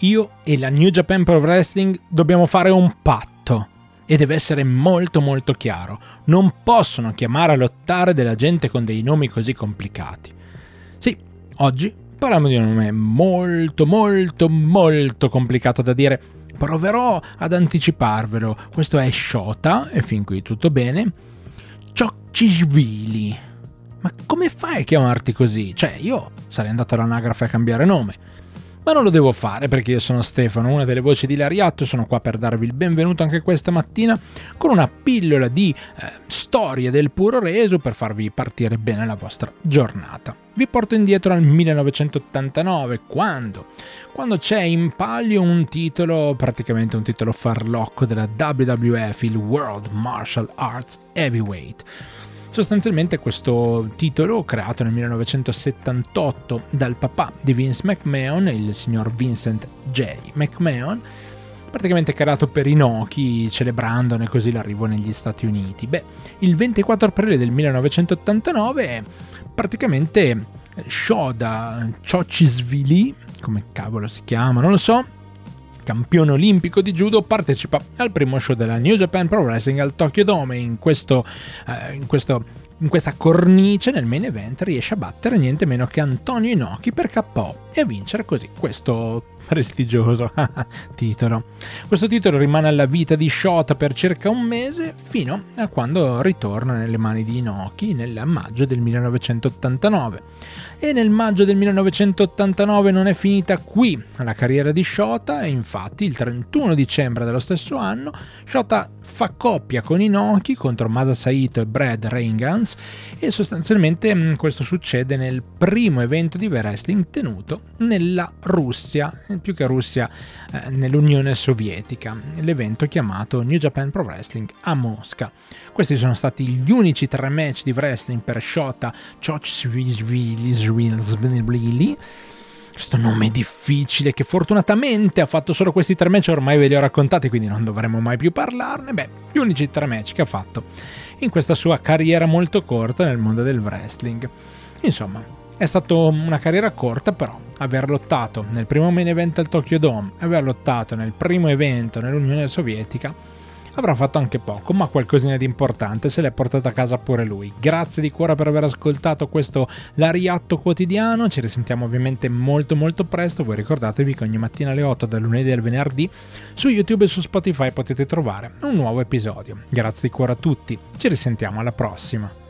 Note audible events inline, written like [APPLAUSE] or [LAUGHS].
Io e la New Japan Pro Wrestling dobbiamo fare un patto. E deve essere molto molto chiaro. Non possono chiamare a lottare della gente con dei nomi così complicati. Sì, oggi parliamo di un nome molto molto molto complicato da dire. Proverò ad anticiparvelo. Questo è Shota, e fin qui tutto bene. Cioccisvili. Ma come fai a chiamarti così? Cioè, io sarei andato all'anagrafe a cambiare nome ma non lo devo fare perché io sono Stefano, una delle voci di Lariatto, sono qua per darvi il benvenuto anche questa mattina con una pillola di eh, storie del puro reso per farvi partire bene la vostra giornata. Vi porto indietro al 1989, quando? Quando c'è in palio un titolo, praticamente un titolo farlocco della WWF, il World Martial Arts Heavyweight Sostanzialmente questo titolo, creato nel 1978 dal papà di Vince McMahon, il signor Vincent J. McMahon, praticamente creato per Inoki, celebrandone così l'arrivo negli Stati Uniti. Beh, il 24 aprile del 1989 praticamente Shoda Chocisvili, come cavolo si chiama, non lo so, campione olimpico di judo, partecipa al primo show della New Japan Pro Wrestling al Tokyo Dome. In, questo, eh, in, questo, in questa cornice nel main event riesce a battere niente meno che Antonio Inoki per KO e a vincere così questo prestigioso [LAUGHS] titolo. Questo titolo rimane alla vita di Shota per circa un mese fino a quando ritorna nelle mani di Inoki nel maggio del 1989 e nel maggio del 1989 non è finita qui la carriera di Shota e infatti il 31 dicembre dello stesso anno Shota fa coppia con Inoki contro Masa Saito e Brad Reingans e sostanzialmente mm, questo succede nel primo evento di wrestling tenuto nella Russia, più che Russia eh, nell'Unione Sovietica, l'evento chiamato New Japan Pro Wrestling a Mosca. Questi sono stati gli unici tre match di wrestling per Shota Chochsvili questo nome difficile che fortunatamente ha fatto solo questi tre match, ormai ve li ho raccontati, quindi non dovremo mai più parlarne. Beh, gli unici tre match che ha fatto in questa sua carriera molto corta nel mondo del wrestling. Insomma, è stata una carriera corta, però aver lottato nel primo main event al Tokyo Dome, aver lottato nel primo evento nell'Unione Sovietica, avrà fatto anche poco, ma qualcosina di importante se l'è portata a casa pure lui. Grazie di cuore per aver ascoltato questo Lariatto quotidiano, ci risentiamo ovviamente molto molto presto, voi ricordatevi che ogni mattina alle 8 dal lunedì al venerdì su YouTube e su Spotify potete trovare un nuovo episodio. Grazie di cuore a tutti, ci risentiamo alla prossima.